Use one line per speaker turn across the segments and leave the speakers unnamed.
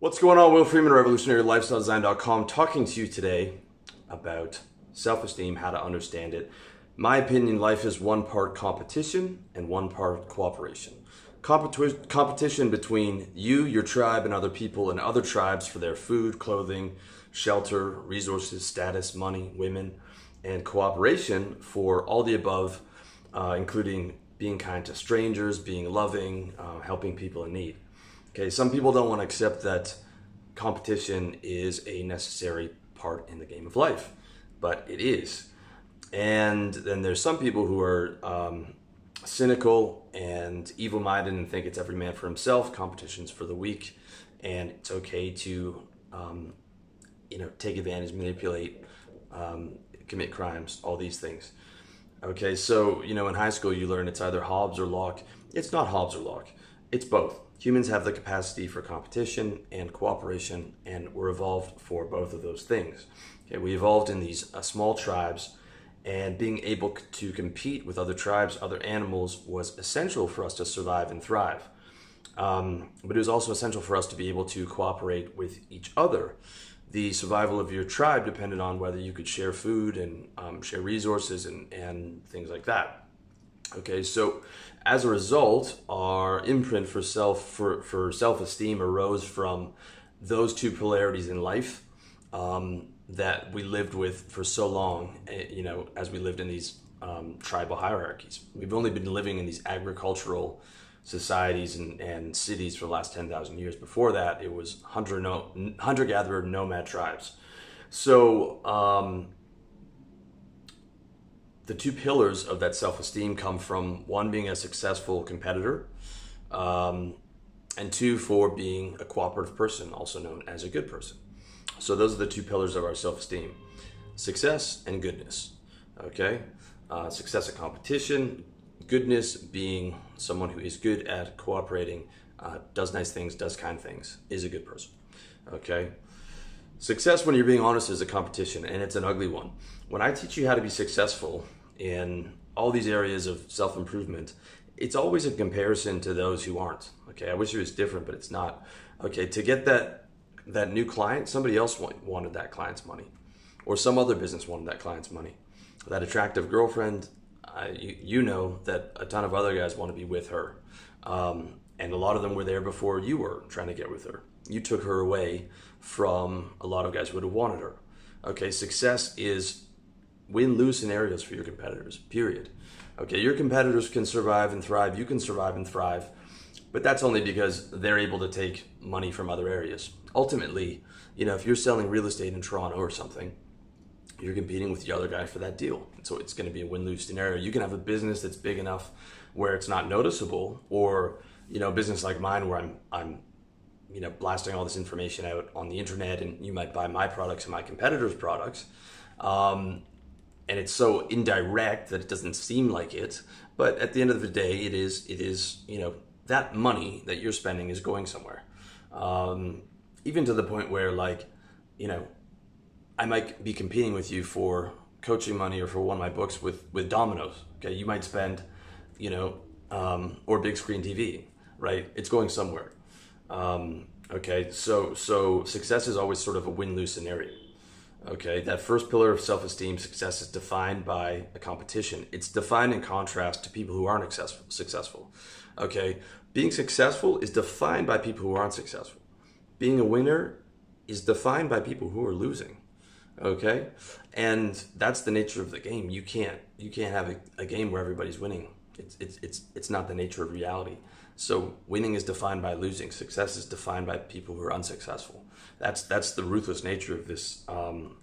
What's going on? Will Freeman, RevolutionaryLifestyleDesign.com, talking to you today about self esteem, how to understand it. My opinion life is one part competition and one part cooperation. Competi- competition between you, your tribe, and other people and other tribes for their food, clothing, shelter, resources, status, money, women, and cooperation for all the above, uh, including being kind to strangers, being loving, uh, helping people in need. Okay, some people don't want to accept that competition is a necessary part in the game of life, but it is. And then there's some people who are um, cynical and evil minded and think it's every man for himself, competition's for the weak, and it's okay to, um, you know, take advantage, manipulate, um, commit crimes, all these things. Okay, so, you know, in high school you learn it's either Hobbes or Locke. It's not Hobbes or Locke, it's both humans have the capacity for competition and cooperation, and we're evolved for both of those things. Okay, we evolved in these uh, small tribes, and being able to compete with other tribes, other animals, was essential for us to survive and thrive. Um, but it was also essential for us to be able to cooperate with each other. The survival of your tribe depended on whether you could share food and um, share resources and, and things like that. Okay, so as a result, our imprint for self for, for self esteem arose from those two polarities in life um, that we lived with for so long. Eh, you know, as we lived in these um, tribal hierarchies, we've only been living in these agricultural societies and, and cities for the last ten thousand years. Before that, it was hunter no, hunter gatherer nomad tribes. So um, the two pillars of that self-esteem come from one being a successful competitor um, and two for being a cooperative person also known as a good person. So those are the two pillars of our self-esteem. Success and goodness okay? Uh, success at competition goodness being someone who is good at cooperating uh, does nice things does kind things is a good person okay? Success when you're being honest is a competition and it's an ugly one. When i teach you how to be successful in all these areas of self improvement, it's always a comparison to those who aren't. Okay, I wish it was different, but it's not. Okay, to get that that new client, somebody else wanted that client's money, or some other business wanted that client's money. That attractive girlfriend, you, you, know that a ton of other guys want to be with her, um, and a lot of them were there before you were trying to get with her. You took her away from a lot of guys who would have wanted her. Okay, success is win lose scenarios for your competitors, period. Okay, your competitors can survive and thrive, you can survive and thrive, but that's only because they're able to take money from other areas. Ultimately, you know, if you're selling real estate in Toronto or something, you're competing with the other guy for that deal. So it's going to be a win lose scenario. You can have a business that's big enough where it's not noticeable, or, you know, a business like mine where I'm, I'm, you know, blasting all this information out on the internet and you might buy my products and my competitors' products. Um, and it's so indirect that it doesn't seem like it. But at the end of the day, it is it is you know that money that you're spending is going somewhere. Um, even to the point where like you know I might be competing with you for coaching money or for one of my books with with Domino's. Okay, you might spend you know um, or big screen TV. Right, it's going somewhere. Um, okay, so so success is always sort of a win lose scenario. Okay, that first pillar of self esteem success is defined by a competition. It's defined in contrast to people who aren't successful. Okay, being successful is defined by people who aren't successful. Being a winner is defined by people who are losing. Okay, and that's the nature of the game. You can't you can't have a, a game where everybody's winning. It's, it's it's it's not the nature of reality. So winning is defined by losing. Success is defined by people who are unsuccessful. That's that's the ruthless nature of this um,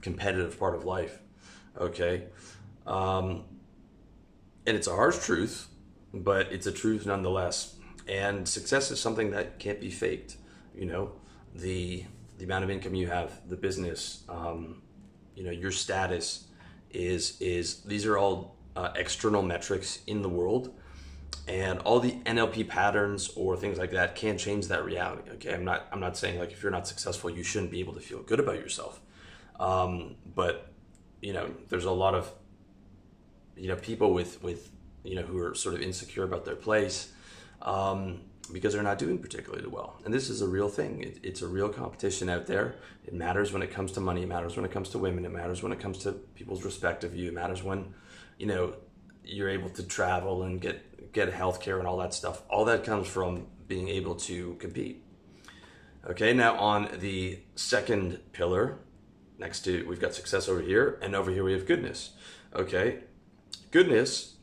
competitive part of life. Okay, um, and it's a harsh truth, but it's a truth nonetheless. And success is something that can't be faked. You know, the the amount of income you have, the business, um, you know, your status is is these are all uh, external metrics in the world and all the NLP patterns or things like that can change that reality. Okay, I'm not I'm not saying like if you're not successful, you shouldn't be able to feel good about yourself. Um, but you know, there's a lot of you know people with with you know who are sort of insecure about their place. Um, because they're not doing particularly well. And this is a real thing. It, it's a real competition out there. It matters when it comes to money. It matters when it comes to women. It matters when it comes to people's respect of you. It matters when, you know, you're able to travel and get get health care and all that stuff. All that comes from being able to compete. Okay, now on the second pillar, next to we've got success over here, and over here we have goodness. Okay, goodness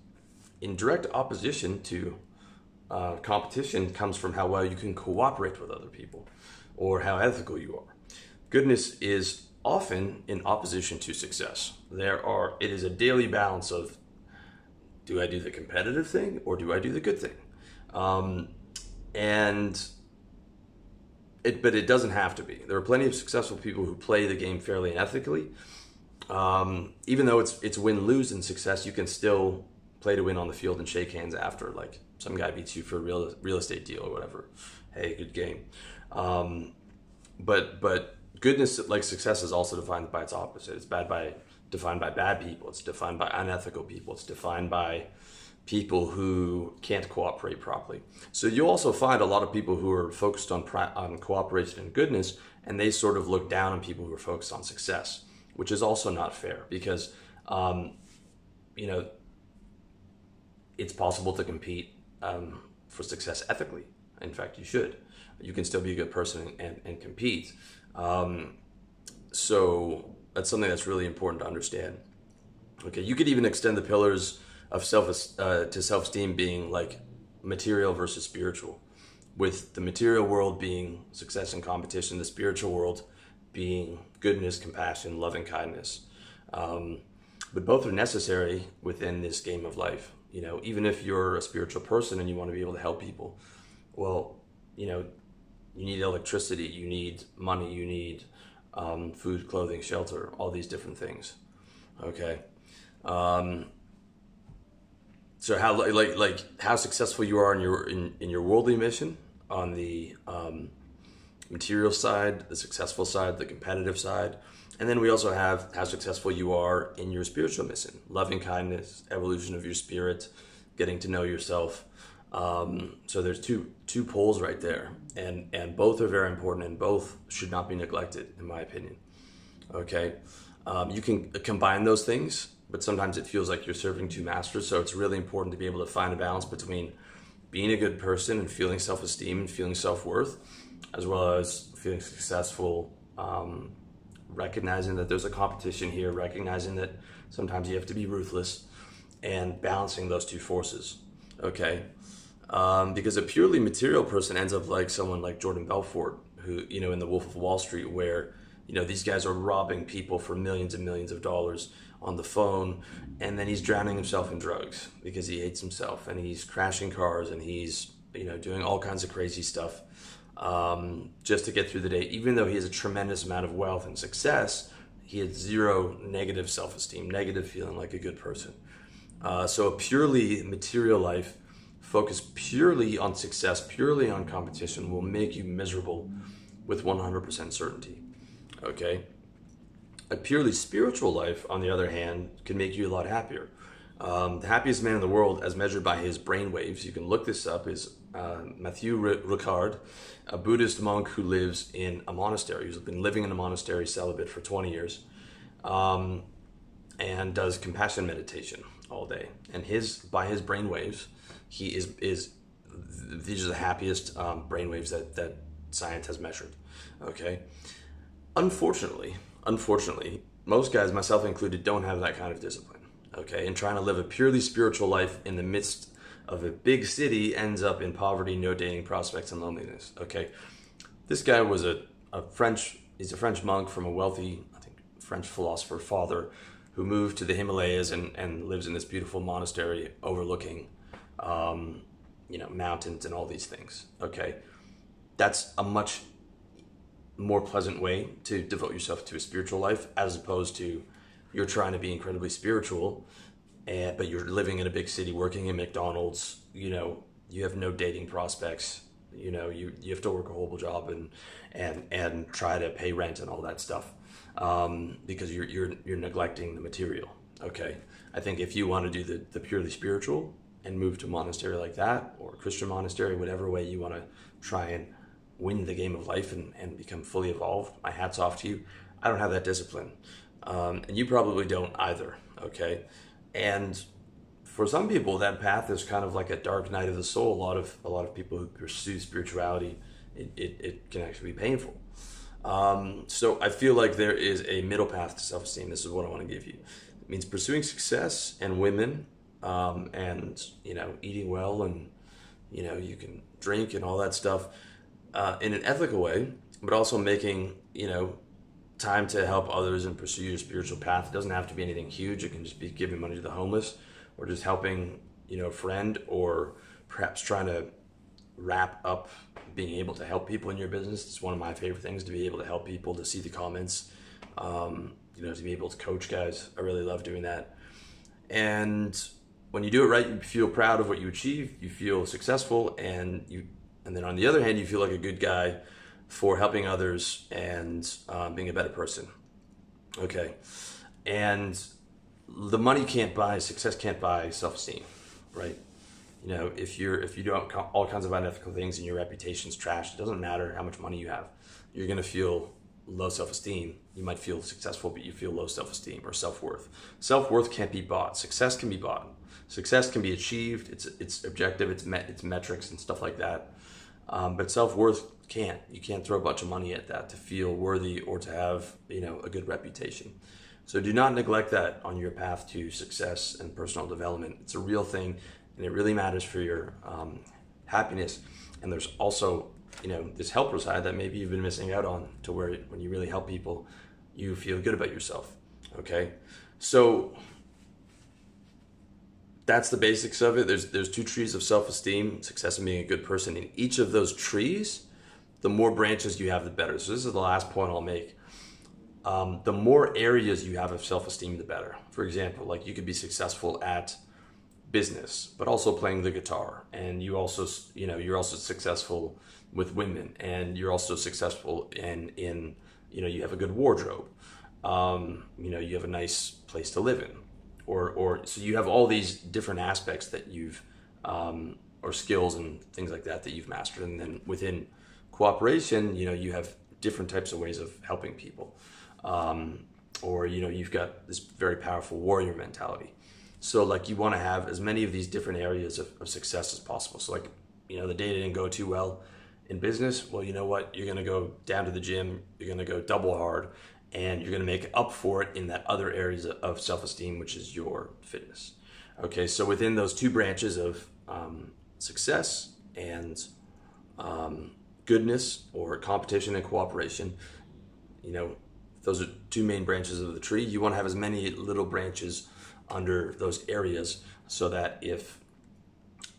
in direct opposition to uh, competition comes from how well you can cooperate with other people or how ethical you are. Goodness is often in opposition to success. There are it is a daily balance of do I do the competitive thing or do I do the good thing? Um, and it, but it doesn't have to be. There are plenty of successful people who play the game fairly and ethically. Um, even though it's it's win lose in success, you can still play to win on the field and shake hands after. Like some guy beats you for a real real estate deal or whatever. Hey, good game. Um, but but goodness like success is also defined by its opposite. It's bad by defined by bad people. It's defined by unethical people. It's defined by people who can't cooperate properly. So you also find a lot of people who are focused on on cooperation and goodness, and they sort of look down on people who are focused on success, which is also not fair because, um, you know, it's possible to compete um, for success ethically. In fact, you should. You can still be a good person and, and compete. Um, so that's something that's really important to understand. Okay, you could even extend the pillars of self uh, to self esteem being like material versus spiritual, with the material world being success and competition, the spiritual world being goodness, compassion, loving kindness. Um, but both are necessary within this game of life. You know, even if you're a spiritual person and you want to be able to help people, well, you know, you need electricity, you need money, you need um, food, clothing, shelter, all these different things. Okay. Um, so how like like how successful you are in your in, in your worldly mission on the um, material side, the successful side, the competitive side, and then we also have how successful you are in your spiritual mission, loving kindness, evolution of your spirit, getting to know yourself. Um, so there's two two poles right there, and and both are very important, and both should not be neglected, in my opinion. Okay, um, you can combine those things but sometimes it feels like you're serving two masters. So it's really important to be able to find a balance between being a good person and feeling self esteem and feeling self worth, as well as feeling successful, um, recognizing that there's a competition here, recognizing that sometimes you have to be ruthless, and balancing those two forces. Okay. Um, because a purely material person ends up like someone like Jordan Belfort, who, you know, in The Wolf of Wall Street, where, you know, these guys are robbing people for millions and millions of dollars on the phone and then he's drowning himself in drugs because he hates himself and he's crashing cars and he's you know doing all kinds of crazy stuff um, just to get through the day. Even though he has a tremendous amount of wealth and success he has zero negative self-esteem negative feeling like a good person. Uh, so a purely material life focused purely on success purely on competition will make you miserable with 100% certainty okay a purely spiritual life, on the other hand, can make you a lot happier. Um, the happiest man in the world, as measured by his brain waves, you can look this up, is uh, Ricard, a Buddhist monk who lives in a monastery. He's been living in a monastery celibate for 20 years um, and does compassion meditation all day. And his by his brain waves, he is, is these are the happiest um, brain waves that, that science has measured. Okay. Unfortunately, unfortunately, most guys, myself included, don't have that kind of discipline. Okay, and trying to live a purely spiritual life in the midst of a big city ends up in poverty, no dating prospects, and loneliness. Okay, this guy was a, a French, he's a French monk from a wealthy, I think, French philosopher father who moved to the Himalayas and, and lives in this beautiful monastery overlooking, um, you know, mountains and all these things. Okay, that's a much more pleasant way to devote yourself to a spiritual life as opposed to you're trying to be incredibly spiritual and but you're living in a big city working in McDonald's you know you have no dating prospects you know you you have to work a horrible job and and and try to pay rent and all that stuff um, because you're you're you're neglecting the material okay I think if you want to do the, the purely spiritual and move to monastery like that or Christian monastery, whatever way you want to try and win the game of life and, and become fully evolved, my hat's off to you. I don't have that discipline. Um, and you probably don't either, okay? And for some people, that path is kind of like a dark night of the soul. A lot of a lot of people who pursue spirituality, it, it, it can actually be painful. Um, so I feel like there is a middle path to self esteem. This is what I want to give you. It means pursuing success and women, um, and you know, eating well, and you know, you can drink and all that stuff uh, in an ethical way, but also making you know time to help others and pursue your spiritual path. It doesn't have to be anything huge. It can just be giving money to the homeless or just helping, you know, a friend or perhaps trying to wrap up being able to help people in your business. It's one of my favorite things to be able to help people, to see the comments, um, you know, to be able to coach guys. I really love doing that. And when you do it right, you feel proud of what you achieve, you feel successful, and you, and then on the other hand, you feel like a good guy for helping others and um, being a better person. Okay. And the money can't buy, success can't buy self esteem, right? You know, if you're if you do all kinds of unethical things and your reputation's trash, it doesn't matter how much money you have. You're gonna feel low self esteem. You might feel successful, but you feel low self esteem or self worth. Self worth can't be bought. Success can be bought. Success can be achieved. It's it's objective. It's met. It's metrics and stuff like that. Um, but self worth can't. You can't throw a bunch of money at that to feel worthy or to have you know a good reputation. So do not neglect that on your path to success and personal development. It's a real thing, and it really matters for your um, happiness. And there's also you know this helper side that maybe you've been missing out on to where when you really help people, you feel good about yourself. Okay, so that's the basics of it. There's there's two trees of self-esteem, success, and being a good person. In each of those trees, the more branches you have, the better. So this is the last point I'll make. Um, the more areas you have of self-esteem, the better. For example, like you could be successful at business, but also playing the guitar, and you also you know you're also successful with women, and you're also successful in in you know you have a good wardrobe. Um, you know you have a nice place to live in or or so you have all these different aspects that you've um, or skills and things like that that you've mastered. And then within cooperation you know you have different types of ways of helping people. Um, or you know you've got this very powerful warrior mentality. So like you want to have as many of these different areas of, of success as possible. So like you know the day didn't go too well in business well you know what? You're going to go down to the gym you're going to go double hard and you're going to make up for it in that other areas of self-esteem which is your fitness. Okay so within those two branches of um, success and um, goodness or competition and cooperation you know those are two main branches of the tree. You want to have as many little branches under those areas so that if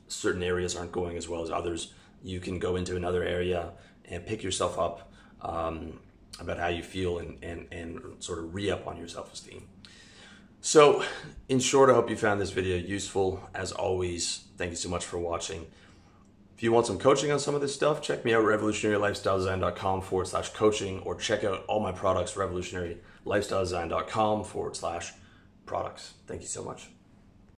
certain areas aren't going as well as others you can go into another area and pick yourself up um, about how you feel and, and, and sort of re up on your self esteem. So, in short, I hope you found this video useful. As always, thank you so much for watching. If you want some coaching on some of this stuff, check me out revolutionarylifestyledesign.com forward slash coaching or check out all my products, revolutionarylifestyledesign.com forward slash products. Thank you so much.